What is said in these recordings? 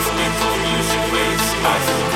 Music waves, I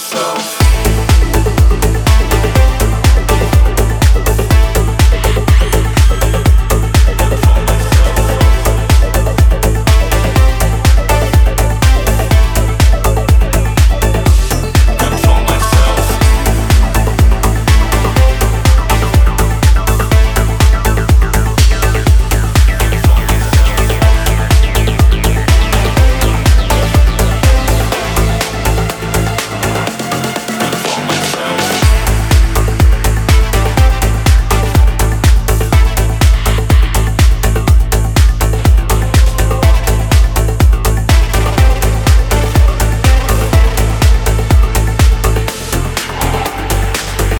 So.